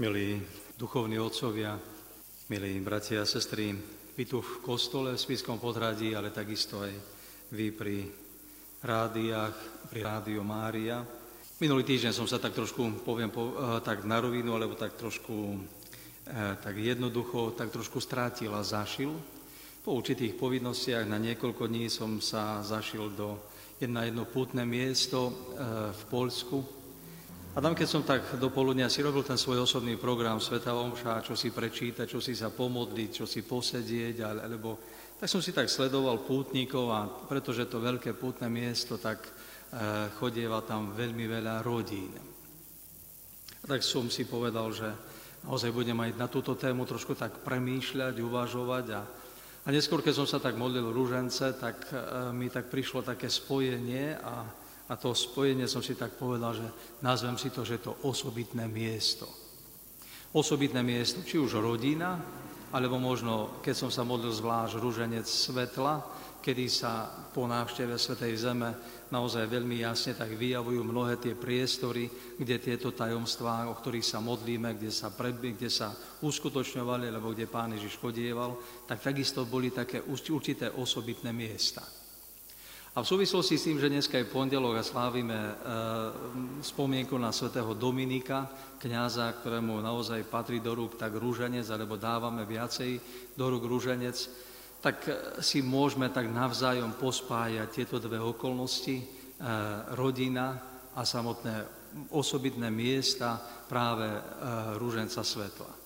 Milí duchovní otcovia, milí bratia a sestry, vy tu v kostole v Spiskom podhradí, ale takisto aj vy pri rádiách, pri Rádio Mária. Minulý týždeň som sa tak trošku, poviem po, eh, tak na rovinu, alebo tak trošku eh, tak jednoducho, tak trošku strátil a zašil. Po určitých povinnostiach na niekoľko dní som sa zašil do na jedno pútne miesto eh, v Polsku, a tam, keď som tak do poludnia si robil ten svoj osobný program Sveta Omša, čo si prečítať, čo si sa pomodliť, čo si posedieť, alebo tak som si tak sledoval pútnikov a pretože to veľké pútne miesto, tak e, chodieva tam veľmi veľa rodín. A tak som si povedal, že naozaj budem aj na túto tému trošku tak premýšľať, uvažovať a, a neskôr, keď som sa tak modlil rúžence, tak e, mi tak prišlo také spojenie a a to spojenie som si tak povedal, že nazvem si to, že to osobitné miesto. Osobitné miesto, či už rodina, alebo možno, keď som sa modlil zvlášť rúženec svetla, kedy sa po návšteve Svetej Zeme naozaj veľmi jasne tak vyjavujú mnohé tie priestory, kde tieto tajomstvá, o ktorých sa modlíme, kde sa, predby, kde sa uskutočňovali, alebo kde Pán Ježiš chodieval, tak takisto boli také určité osobitné miesta. A v súvislosti s tým, že dneska je pondelok a slávime e, spomienku na svätého Dominika, kňaza, ktorému naozaj patrí do rúk tak rúženec, alebo dávame viacej do rúk rúženec, tak e, si môžeme tak navzájom pospájať tieto dve okolnosti, e, rodina a samotné osobitné miesta práve e, rúženca svetla.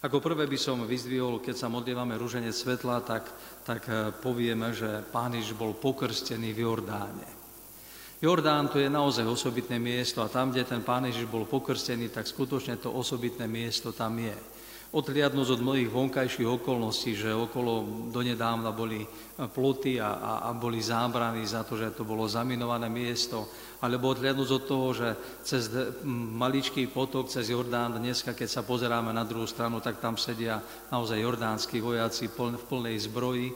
Ako prvé by som vyzdvihol, keď sa modlievame rúženie svetla, tak, tak eh, povieme, že Pán Ježiš bol pokrstený v Jordáne. Jordán to je naozaj osobitné miesto a tam, kde ten Pán Ježiš bol pokrstený, tak skutočne to osobitné miesto tam je odhliadnúť od mnohých vonkajších okolností, že okolo donedávna boli ploty a, a, a boli zábrany za to, že to bolo zaminované miesto, alebo odhliadnúť od toho, že cez maličký potok, cez Jordán, dneska, keď sa pozeráme na druhú stranu, tak tam sedia naozaj jordánsky vojaci v plnej zbroji.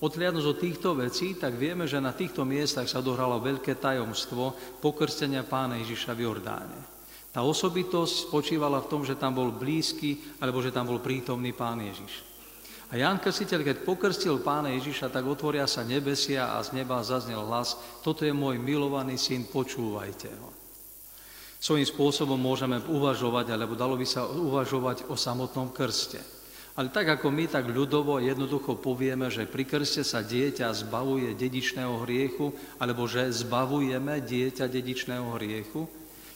Odhliadnúť od týchto vecí, tak vieme, že na týchto miestach sa dohralo veľké tajomstvo pokrstenia pána Ježiša v Jordáne. Tá osobitosť spočívala v tom, že tam bol blízky, alebo že tam bol prítomný Pán Ježiš. A Ján Krstiteľ, keď pokrstil Pána Ježiša, tak otvoria sa nebesia a z neba zaznel hlas, toto je môj milovaný syn, počúvajte ho. Svojím spôsobom môžeme uvažovať, alebo dalo by sa uvažovať o samotnom krste. Ale tak ako my, tak ľudovo jednoducho povieme, že pri krste sa dieťa zbavuje dedičného hriechu, alebo že zbavujeme dieťa dedičného hriechu,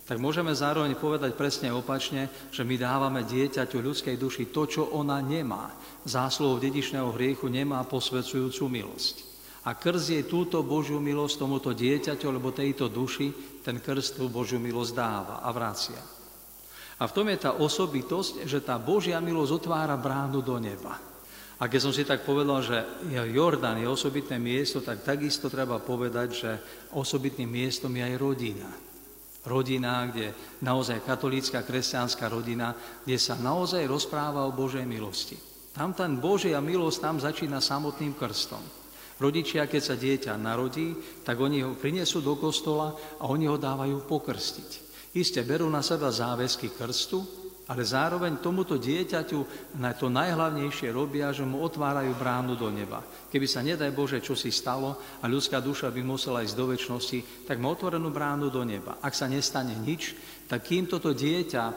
tak môžeme zároveň povedať presne opačne, že my dávame dieťaťu ľudskej duši to, čo ona nemá. Zásluhou dedičného hriechu nemá posvedzujúcu milosť. A krst jej túto Božiu milosť tomuto dieťaťu alebo tejto duši, ten krst tú Božiu milosť dáva a vracia. A v tom je tá osobitosť, že tá Božia milosť otvára bránu do neba. A keď som si tak povedal, že Jordán je osobitné miesto, tak takisto treba povedať, že osobitným miestom je aj rodina rodina, kde naozaj katolícka kresťanská rodina, kde sa naozaj rozpráva o Božej milosti. Tam ten Božia milosť tam začína samotným krstom. Rodičia, keď sa dieťa narodí, tak oni ho prinesú do kostola a oni ho dávajú pokrstiť. Isté berú na seba záväzky krstu, ale zároveň tomuto dieťaťu na to najhlavnejšie robia, že mu otvárajú bránu do neba. Keby sa, nedaj Bože, čo si stalo a ľudská duša by musela ísť do väčšnosti, tak má otvorenú bránu do neba. Ak sa nestane nič, tak kým toto dieťa e,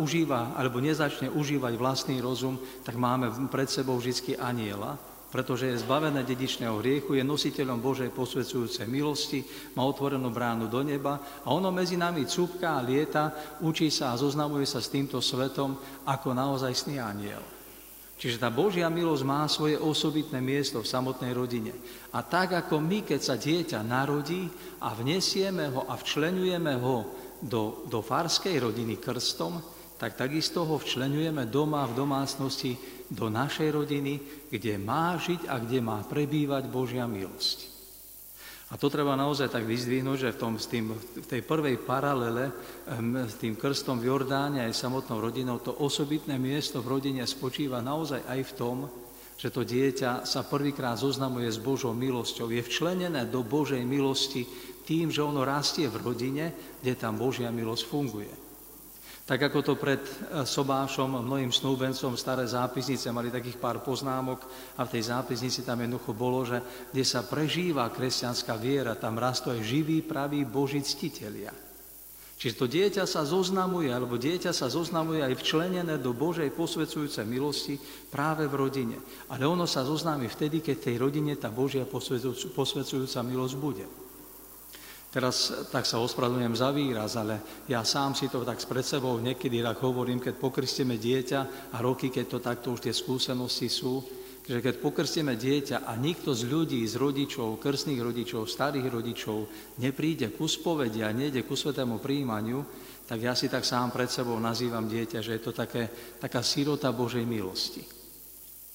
užíva alebo nezačne užívať vlastný rozum, tak máme pred sebou vždy aniela, pretože je zbavené dedičného hriechu, je nositeľom Božej posvedcujúcej milosti, má otvorenú bránu do neba a ono medzi nami cúbka a lieta, učí sa a zoznamuje sa s týmto svetom ako naozajstný aniel. Čiže tá Božia milosť má svoje osobitné miesto v samotnej rodine. A tak ako my, keď sa dieťa narodí a vnesieme ho a včlenujeme ho do, do farskej rodiny krstom, tak takisto ho včlenujeme doma v domácnosti do našej rodiny, kde má žiť a kde má prebývať Božia milosť. A to treba naozaj tak vyzdvihnúť, že v, tom, s tým, v tej prvej paralele s tým krstom v Jordáne aj samotnou rodinou, to osobitné miesto v rodine spočíva naozaj aj v tom, že to dieťa sa prvýkrát zoznamuje s Božou milosťou, je včlenené do Božej milosti tým, že ono rastie v rodine, kde tam Božia milosť funguje. Tak ako to pred eh, Sobášom, mnohým snúbencom, staré zápisnice mali takých pár poznámok a v tej zápisnici tam jednoducho bolo, že kde sa prežíva kresťanská viera, tam rastú aj živí, praví Boží ctitelia. Čiže to dieťa sa zoznamuje, alebo dieťa sa zoznamuje aj včlenené do Božej posvedzujúcej milosti práve v rodine. Ale ono sa zoznámi vtedy, keď tej rodine tá Božia posvedzujúca milosť bude. Teraz tak sa ospravedlňujem za výraz, ale ja sám si to tak pred sebou niekedy tak hovorím, keď pokrstíme dieťa a roky, keď to takto už tie skúsenosti sú, že keď pokrstíme dieťa a nikto z ľudí, z rodičov, krstných rodičov, starých rodičov nepríde ku spovedi a nejde ku svetému príjmaniu, tak ja si tak sám pred sebou nazývam dieťa, že je to také, taká sirota Božej milosti.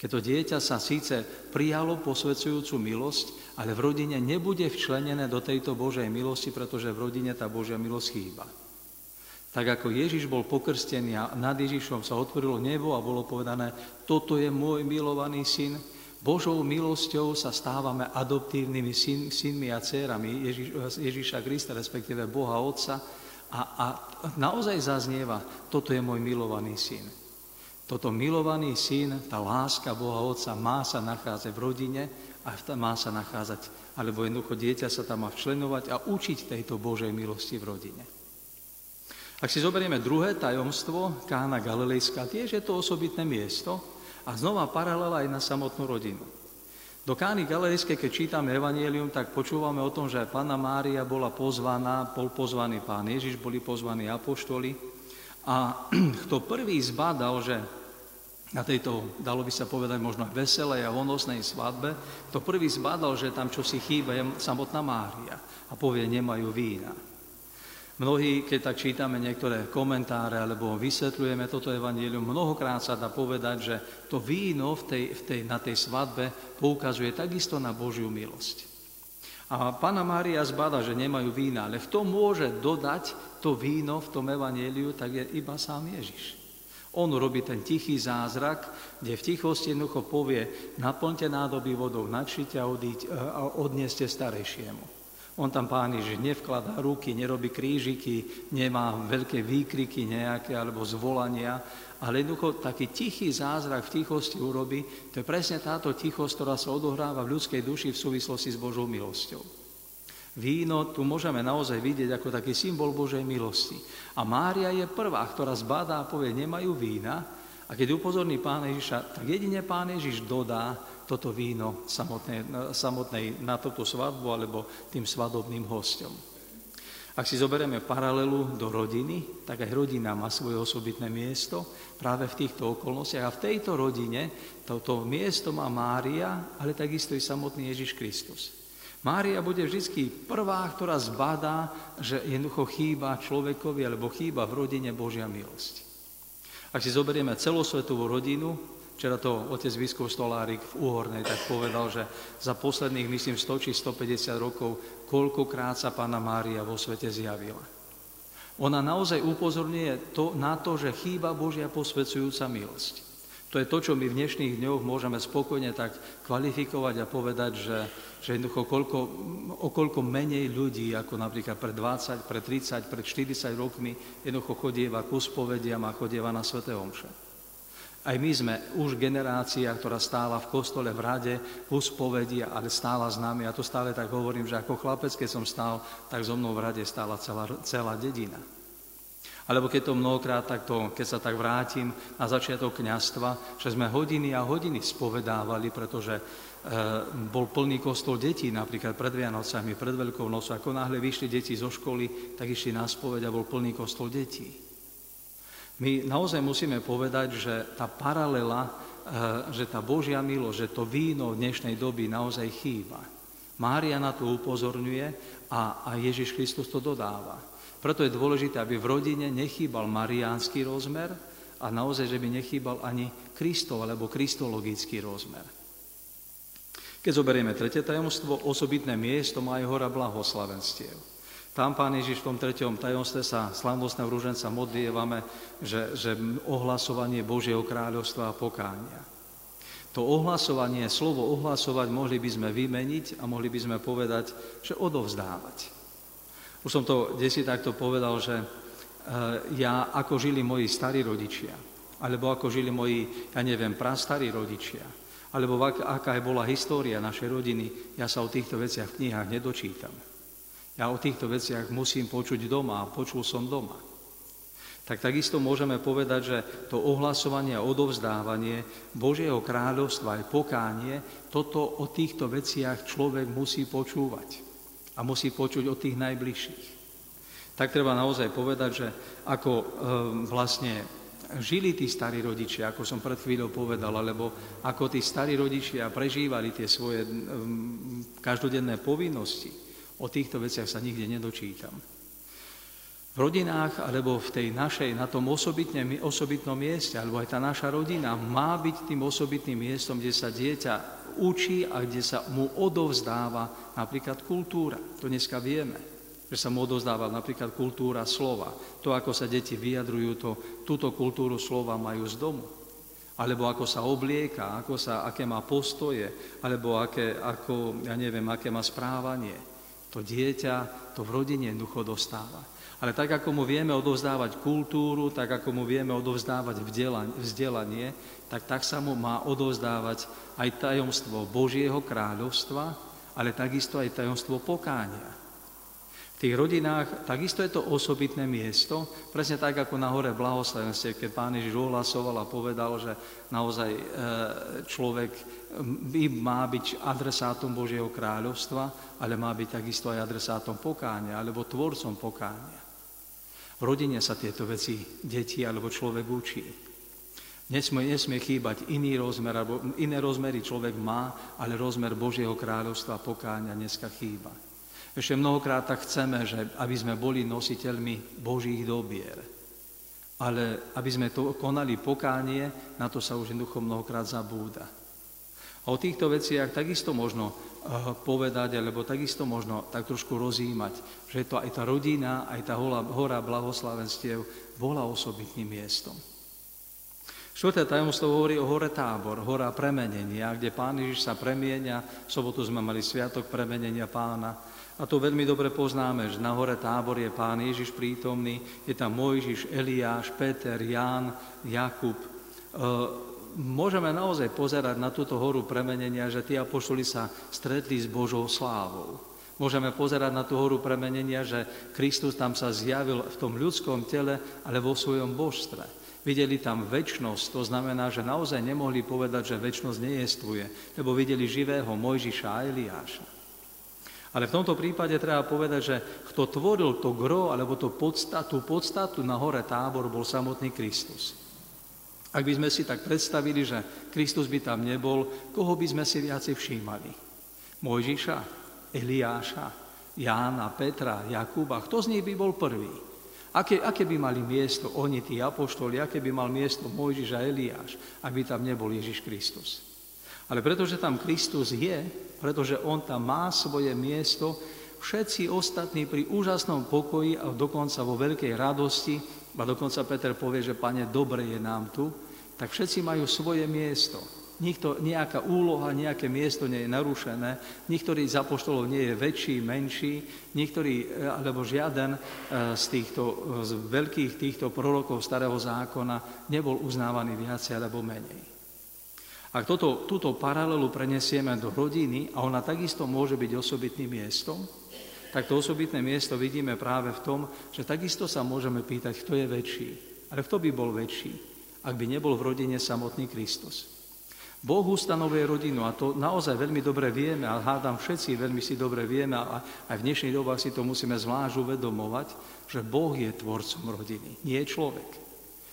Keď to dieťa sa síce prijalo posvedzujúcu milosť, ale v rodine nebude včlenené do tejto Božej milosti, pretože v rodine tá Božia milosť chýba. Tak ako Ježiš bol pokrstený a nad Ježišom sa otvorilo nebo a bolo povedané, toto je môj milovaný syn, Božou milosťou sa stávame adoptívnymi syn, synmi a dcerami Ježiš, Ježiša Krista, respektíve Boha Otca a, a naozaj zaznieva, toto je môj milovaný syn. Toto milovaný syn, tá láska Boha Otca má sa nachádzať v rodine a má sa nachádzať, alebo jednoducho dieťa sa tam má včlenovať a učiť tejto Božej milosti v rodine. Ak si zoberieme druhé tajomstvo, Kána Galilejská, tiež je to osobitné miesto a znova paralela aj na samotnú rodinu. Do Kány Galilejskej, keď čítame Evangelium, tak počúvame o tom, že Pána Mária bola pozvaná, bol pozvaný Pán Ježiš, boli pozvaní apoštoli a kto prvý zbadal, že na tejto, dalo by sa povedať, možno veselej a vonosnej svadbe, to prvý zbadal, že tam čo si chýba je samotná Mária a povie, nemajú vína. Mnohí, keď tak čítame niektoré komentáre alebo vysvetľujeme toto evanílium, mnohokrát sa dá povedať, že to víno v tej, v tej, na tej svadbe poukazuje takisto na Božiu milosť. A pána Mária zbada, že nemajú vína, ale v tom môže dodať to víno v tom evaníliu, tak je iba sám Ježiš. On robí ten tichý zázrak, kde v tichosti jednoducho povie, naplňte nádoby vodou, načite a, odíť, a odneste starejšiemu. On tam pán Ježiš nevkladá ruky, nerobí krížiky, nemá veľké výkriky nejaké alebo zvolania, ale jednoducho taký tichý zázrak v tichosti urobí, to je presne táto tichosť, ktorá sa odohráva v ľudskej duši v súvislosti s Božou milosťou. Víno tu môžeme naozaj vidieť ako taký symbol Božej milosti. A Mária je prvá, ktorá zbadá a povie, nemajú vína. A keď upozorní pán Ježiša, tak jedine pán Ježiš dodá toto víno samotnej, samotnej na túto svadbu alebo tým svadobným hostom. Ak si zoberieme paralelu do rodiny, tak aj rodina má svoje osobitné miesto práve v týchto okolnostiach. A v tejto rodine toto miesto má Mária, ale takisto i samotný Ježiš Kristus. Mária bude vždy prvá, ktorá zbadá, že jednoducho chýba človekovi alebo chýba v rodine Božia milosť. Ak si zoberieme celosvetovú rodinu, včera to otec biskup Stolárik v Úhornej tak povedal, že za posledných, myslím, 100 či 150 rokov, koľkokrát sa Pána Mária vo svete zjavila. Ona naozaj upozorňuje to, na to, že chýba Božia posvedzujúca milosť. To je to, čo my v dnešných dňoch môžeme spokojne tak kvalifikovať a povedať, že, že jednoducho koľko, o koľko menej ľudí, ako napríklad pred 20, pred 30, pred 40 rokmi, jednoducho chodieva ku spovediam a chodieva na Svete Omše. Aj my sme už generácia, ktorá stála v kostole v rade, v uspovedi, ale stála s nami. Ja to stále tak hovorím, že ako chlapec, keď som stál, tak so mnou v rade stála celá, celá dedina. Alebo keď to mnohokrát takto, keď sa tak vrátim na začiatok kňastva, že sme hodiny a hodiny spovedávali, pretože e, bol plný kostol detí, napríklad pred Vianocami, pred Veľkou nocou. Ako náhle vyšli deti zo školy, tak išli na spoveď a bol plný kostol detí. My naozaj musíme povedať, že tá paralela, e, že tá Božia milosť, že to víno v dnešnej doby naozaj chýba. Mária na to upozorňuje a, a Ježiš Kristus to dodáva. Preto je dôležité, aby v rodine nechýbal mariánsky rozmer a naozaj, že by nechýbal ani Kristov alebo kristologický rozmer. Keď zoberieme tretie tajomstvo, osobitné miesto má aj hora blahoslavenstiev. Tam Pán Ježiš v tom treťom tajomstve sa slavnostného rúženca modlievame, že, že ohlasovanie Božieho kráľovstva a pokánia. To ohlasovanie, slovo ohlasovať mohli by sme vymeniť a mohli by sme povedať, že odovzdávať. Už som to desi takto povedal, že ja, ako žili moji starí rodičia, alebo ako žili moji, ja neviem, prastarí rodičia, alebo aká je bola história našej rodiny, ja sa o týchto veciach v knihách nedočítam. Ja o týchto veciach musím počuť doma a počul som doma. Tak takisto môžeme povedať, že to ohlasovanie a odovzdávanie Božieho kráľovstva aj pokánie, toto o týchto veciach človek musí počúvať. A musí počuť od tých najbližších. Tak treba naozaj povedať, že ako e, vlastne žili tí starí rodičia, ako som pred chvíľou povedal, alebo ako tí starí rodičia prežívali tie svoje e, každodenné povinnosti, o týchto veciach sa nikde nedočítam v rodinách alebo v tej našej, na tom osobitnom mieste, alebo aj tá naša rodina má byť tým osobitným miestom, kde sa dieťa učí a kde sa mu odovzdáva napríklad kultúra. To dneska vieme, že sa mu odovzdáva napríklad kultúra slova. To, ako sa deti vyjadrujú, to, túto kultúru slova majú z domu. Alebo ako sa oblieka, ako sa, aké má postoje, alebo aké, ako, ja neviem, aké má správanie. To dieťa to v rodine jednoducho dostáva. Ale tak, ako mu vieme odovzdávať kultúru, tak, ako mu vieme odovzdávať vzdelanie, tak tak sa mu má odovzdávať aj tajomstvo Božieho kráľovstva, ale takisto aj tajomstvo pokánia. Tých rodinách takisto je to osobitné miesto, presne tak ako na hore blahoslavenstve, keď pán Ježiš ohlasoval a povedal, že naozaj e, človek má byť adresátom Božieho kráľovstva, ale má byť takisto aj adresátom pokánia, alebo tvorcom pokánia. V rodine sa tieto veci deti alebo človek učí. Nesmie, nesmie chýbať iný rozmer, alebo iné rozmery človek má, ale rozmer Božieho kráľovstva pokáňa dneska chýba. Ešte mnohokrát tak chceme, že aby sme boli nositeľmi Božích dobier. Ale aby sme to konali pokánie, na to sa už jednoducho mnohokrát zabúda. A o týchto veciach takisto možno povedať, alebo takisto možno tak trošku rozímať, že to aj tá rodina, aj tá hora blahoslavenstiev bola osobitným miestom. Štvrté tajomstvo hovorí o hore tábor, hora premenenia, kde pán Ježiš sa premienia. V sobotu sme mali sviatok premenenia pána. A to veľmi dobre poznáme, že na hore tábor je pán Ježiš prítomný, je tam Mojžiš, Eliáš, Peter, Ján, Jakub, môžeme naozaj pozerať na túto horu premenenia, že tí apoštoli sa stretli s Božou slávou. Môžeme pozerať na tú horu premenenia, že Kristus tam sa zjavil v tom ľudskom tele, ale vo svojom božstve. Videli tam väčnosť, to znamená, že naozaj nemohli povedať, že väčnosť nejestvuje, lebo videli živého Mojžiša a Eliáša. Ale v tomto prípade treba povedať, že kto tvoril to gro, alebo to podstatu, podstatu na hore tábor, bol samotný Kristus. Ak by sme si tak predstavili, že Kristus by tam nebol, koho by sme si viacej všímali? Mojžiša, Eliáša, Jána, Petra, Jakuba. Kto z nich by bol prvý? Aké, aké by mali miesto oni, tí apoštoli, aké by mal miesto Mojžiš a Eliáš, ak by tam nebol Ježiš Kristus? Ale pretože tam Kristus je, pretože On tam má svoje miesto, všetci ostatní pri úžasnom pokoji a dokonca vo veľkej radosti a dokonca Peter povie, že pane, dobre je nám tu, tak všetci majú svoje miesto. Nikto, nejaká úloha, nejaké miesto nie je narušené, niektorý z apoštolov nie je väčší, menší, niektorý, e, alebo žiaden e, z týchto z veľkých týchto prorokov starého zákona nebol uznávaný viacej alebo menej. Ak toto, túto paralelu prenesieme do rodiny, a ona takisto môže byť osobitným miestom, tak to osobitné miesto vidíme práve v tom, že takisto sa môžeme pýtať, kto je väčší. Ale kto by bol väčší, ak by nebol v rodine samotný Kristus. Boh ustanovuje rodinu a to naozaj veľmi dobre vieme a hádam všetci veľmi si dobre vieme a aj v dnešných dobách si to musíme zvlášť uvedomovať, že Boh je tvorcom rodiny, nie človek.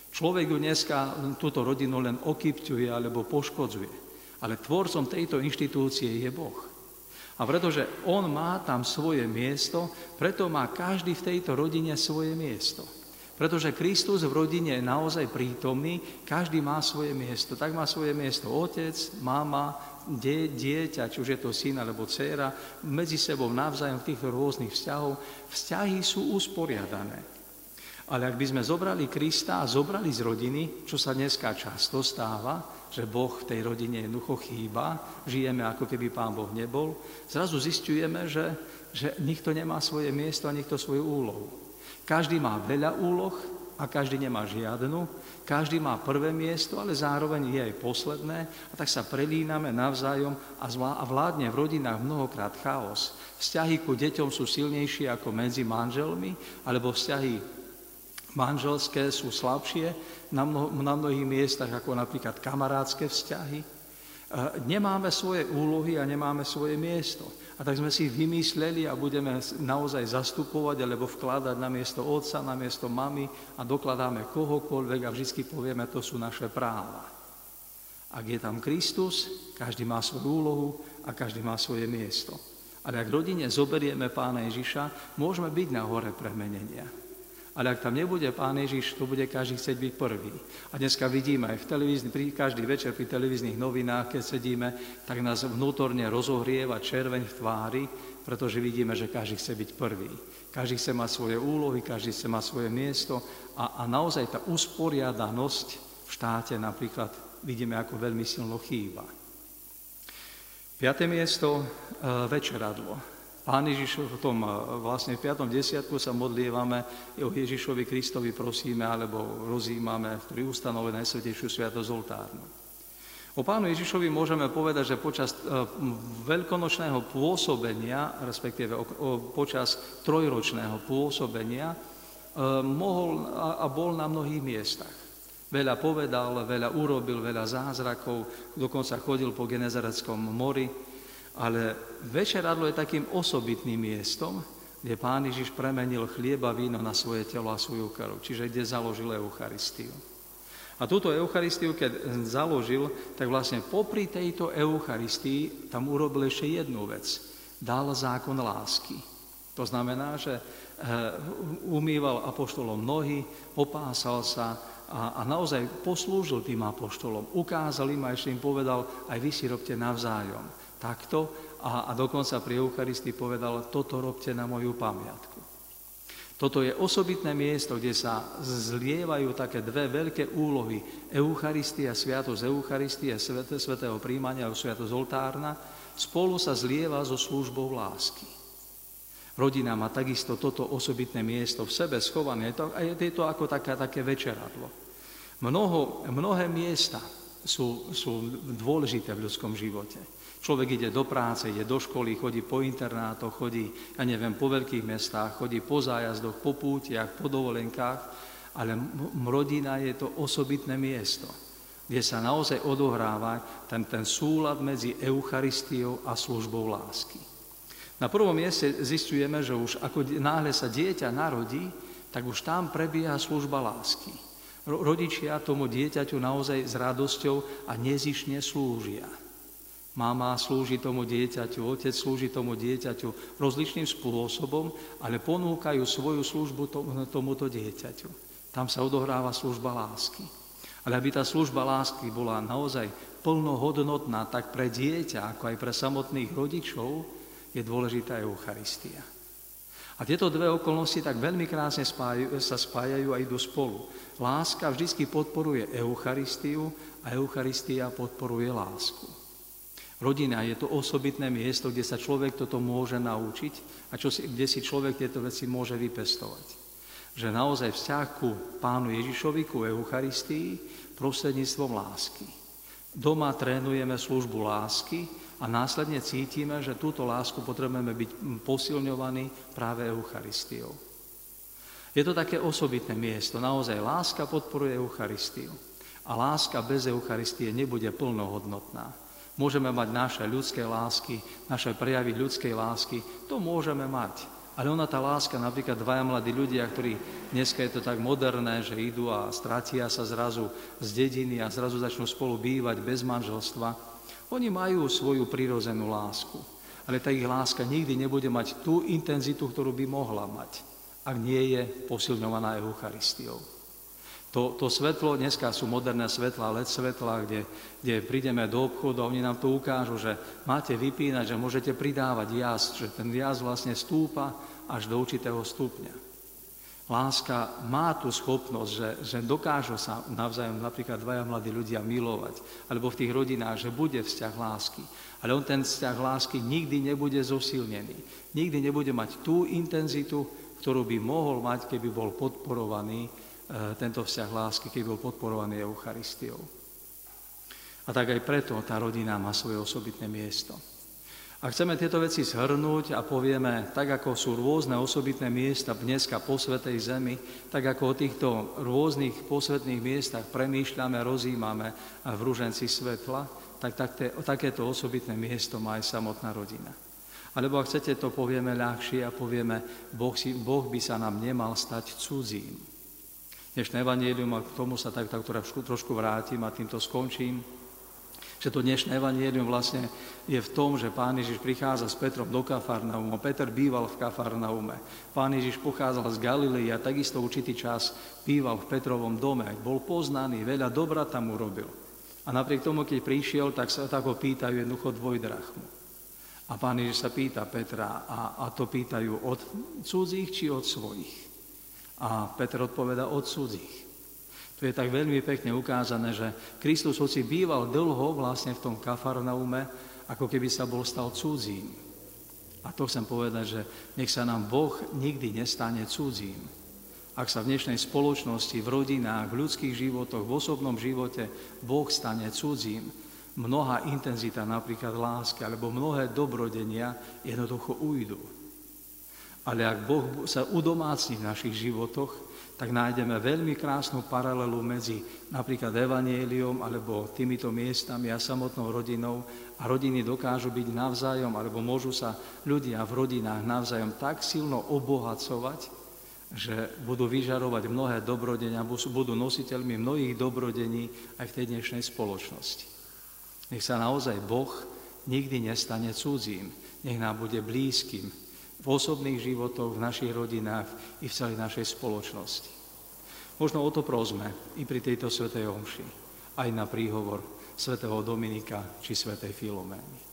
Človek ju dneska túto rodinu len okypťuje alebo poškodzuje, ale tvorcom tejto inštitúcie je Boh. A pretože on má tam svoje miesto, preto má každý v tejto rodine svoje miesto. Pretože Kristus v rodine je naozaj prítomný, každý má svoje miesto. Tak má svoje miesto otec, mama, die, dieťa, či už je to syn alebo dcéra, medzi sebou navzájom v týchto rôznych vzťahov. Vzťahy sú usporiadané. Ale ak by sme zobrali Krista a zobrali z rodiny, čo sa dneska často stáva, že Boh v tej rodine jednoducho chýba, žijeme ako keby Pán Boh nebol, zrazu zistujeme, že, že nikto nemá svoje miesto a nikto svoju úlohu. Každý má veľa úloh a každý nemá žiadnu. Každý má prvé miesto, ale zároveň je aj posledné. A tak sa prelíname navzájom a vládne v rodinách mnohokrát chaos. Vzťahy ku deťom sú silnejšie ako medzi manželmi, alebo vzťahy manželské sú slabšie na, mno, na mnohých miestach, ako napríklad kamarádske vzťahy. Nemáme svoje úlohy a nemáme svoje miesto. A tak sme si vymysleli a budeme naozaj zastupovať alebo vkladať na miesto otca, na miesto mamy a dokladáme kohokoľvek a vždy povieme, to sú naše práva. Ak je tam Kristus, každý má svoju úlohu a každý má svoje miesto. Ale ak rodine zoberieme pána Ježiša, môžeme byť na hore premenenia. Ale ak tam nebude Pán Ježiš, to bude každý chcieť byť prvý. A dneska vidíme aj v televízni, pri, každý večer pri televíznych novinách, keď sedíme, tak nás vnútorne rozohrieva červeň v tvári, pretože vidíme, že každý chce byť prvý. Každý chce mať svoje úlohy, každý chce mať svoje miesto a, a naozaj tá usporiadanosť v štáte napríklad vidíme, ako veľmi silno chýba. Piaté miesto, e, večeradlo. Pán Ježiš v tom vlastne v 5. desiatku sa modlievame, o Ježišovi Kristovi prosíme, alebo rozímame, ktorý ustanovuje Najsvetejšiu sviatosť oltárnu. O pánu Ježišovi môžeme povedať, že počas e, veľkonočného pôsobenia, respektíve počas trojročného pôsobenia, e, mohol a bol na mnohých miestach. Veľa povedal, veľa urobil, veľa zázrakov, dokonca chodil po Genezareckom mori, ale večeradlo je takým osobitným miestom, kde pán Ježiš premenil chlieba víno na svoje telo a svoju krv, čiže kde založil Eucharistiu. A túto Eucharistiu, keď založil, tak vlastne popri tejto Eucharistii tam urobil ešte jednu vec. Dal zákon lásky. To znamená, že eh, umýval apoštolom nohy, opásal sa a, a naozaj poslúžil tým apoštolom. Ukázal im a ešte im povedal, aj vy si robte navzájom takto a, a dokonca pri Eucharistii povedal, toto robte na moju pamiatku. Toto je osobitné miesto, kde sa zlievajú také dve veľké úlohy. Eucharistia, sviatosť Eucharistie, svete, svetého príjmania a sviatosť oltárna, spolu sa zlieva so službou lásky. Rodina má takisto toto osobitné miesto v sebe schované. A je to ako také, také večeradlo. Mnoho, mnohé miesta sú, sú dôležité v ľudskom živote. Človek ide do práce, ide do školy, chodí po internátoch, chodí, ja neviem, po veľkých mestách, chodí po zájazdoch, po pútiach, po dovolenkách, ale rodina je to osobitné miesto, kde sa naozaj odohráva ten, ten súlad medzi Eucharistiou a službou lásky. Na prvom mieste zistujeme, že už ako náhle sa dieťa narodí, tak už tam prebieha služba lásky. Rodičia tomu dieťaťu naozaj s radosťou a nezišne slúžia. Mama slúži tomu dieťaťu, otec slúži tomu dieťaťu rozličným spôsobom, ale ponúkajú svoju službu tomuto dieťaťu. Tam sa odohráva služba lásky. Ale aby tá služba lásky bola naozaj plnohodnotná tak pre dieťa, ako aj pre samotných rodičov, je dôležitá Eucharistia. A tieto dve okolnosti tak veľmi krásne spájajú, sa spájajú a idú spolu. Láska vždy podporuje Eucharistiu a Eucharistia podporuje lásku. Rodina je to osobitné miesto, kde sa človek toto môže naučiť a čo si, kde si človek tieto veci môže vypestovať. Že naozaj vzťah ku pánu Ježišovi, ku Eucharistii, prostredníctvom lásky. Doma trénujeme službu lásky a následne cítime, že túto lásku potrebujeme byť posilňovaní práve Eucharistiou. Je to také osobitné miesto. Naozaj láska podporuje Eucharistiu. A láska bez Eucharistie nebude plnohodnotná. Môžeme mať naše ľudské lásky, naše prejavy ľudskej lásky, to môžeme mať. Ale ona tá láska, napríklad dvaja mladí ľudia, ktorí dneska je to tak moderné, že idú a stratia sa zrazu z dediny a zrazu začnú spolu bývať bez manželstva, oni majú svoju prirozenú lásku. Ale tá ich láska nikdy nebude mať tú intenzitu, ktorú by mohla mať, ak nie je posilňovaná Eucharistiou. To, to svetlo, dneska sú moderné svetla, LED svetla, kde, kde prídeme do obchodu a oni nám to ukážu, že máte vypínať, že môžete pridávať jazd, že ten jazd vlastne stúpa až do určitého stupňa. Láska má tú schopnosť, že, že dokážu sa navzájom napríklad dvaja mladí ľudia milovať, alebo v tých rodinách, že bude vzťah lásky. Ale on ten vzťah lásky nikdy nebude zosilnený. Nikdy nebude mať tú intenzitu, ktorú by mohol mať, keby bol podporovaný tento vzťah lásky, keby bol podporovaný Eucharistiou. A tak aj preto tá rodina má svoje osobitné miesto. A chceme tieto veci zhrnúť a povieme, tak ako sú rôzne osobitné miesta dneska po Svetej Zemi, tak ako o týchto rôznych posvetných miestach premýšľame, rozímame v rúženci svetla, tak, tak takéto osobitné miesto má aj samotná rodina. Alebo ak chcete, to povieme ľahšie a povieme, boh, si, boh by sa nám nemal stať cudzím. Dnešné evanielium, a k tomu sa tak, tak trošku, vrátim a týmto skončím, že to dnešné evanielium vlastne je v tom, že Pán Ježiš prichádza s Petrom do Kafarnaumu. Peter býval v Kafarnaume. Pán Ježiš pochádzal z Galilei a takisto určitý čas býval v Petrovom dome. Bol poznaný, veľa dobra tam urobil. A napriek tomu, keď prišiel, tak sa tak ho pýtajú jednoducho dvojdrachmu. A pán Ježiš sa pýta Petra, a, a to pýtajú od cudzích či od svojich? A Peter odpoveda od cudzích. Tu je tak veľmi pekne ukázané, že Kristus hoci býval dlho vlastne v tom Kafarnaume, ako keby sa bol stal cudzím. A to chcem povedať, že nech sa nám Boh nikdy nestane cudzím. Ak sa v dnešnej spoločnosti, v rodinách, v ľudských životoch, v osobnom živote Boh stane cudzím, mnoha intenzita napríklad lásky alebo mnohé dobrodenia jednoducho ujdu. Ale ak Boh sa udomácni v našich životoch, tak nájdeme veľmi krásnu paralelu medzi napríklad evanieliom alebo týmito miestami a samotnou rodinou a rodiny dokážu byť navzájom alebo môžu sa ľudia v rodinách navzájom tak silno obohacovať, že budú vyžarovať mnohé dobrodenia, budú nositeľmi mnohých dobrodení aj v tej dnešnej spoločnosti. Nech sa naozaj Boh nikdy nestane cudzím, nech nám bude blízkym, v osobných životoch, v našich rodinách i v celej našej spoločnosti. Možno o to prosme i pri tejto svetej omši, aj na príhovor svätého Dominika či svätej Filomény.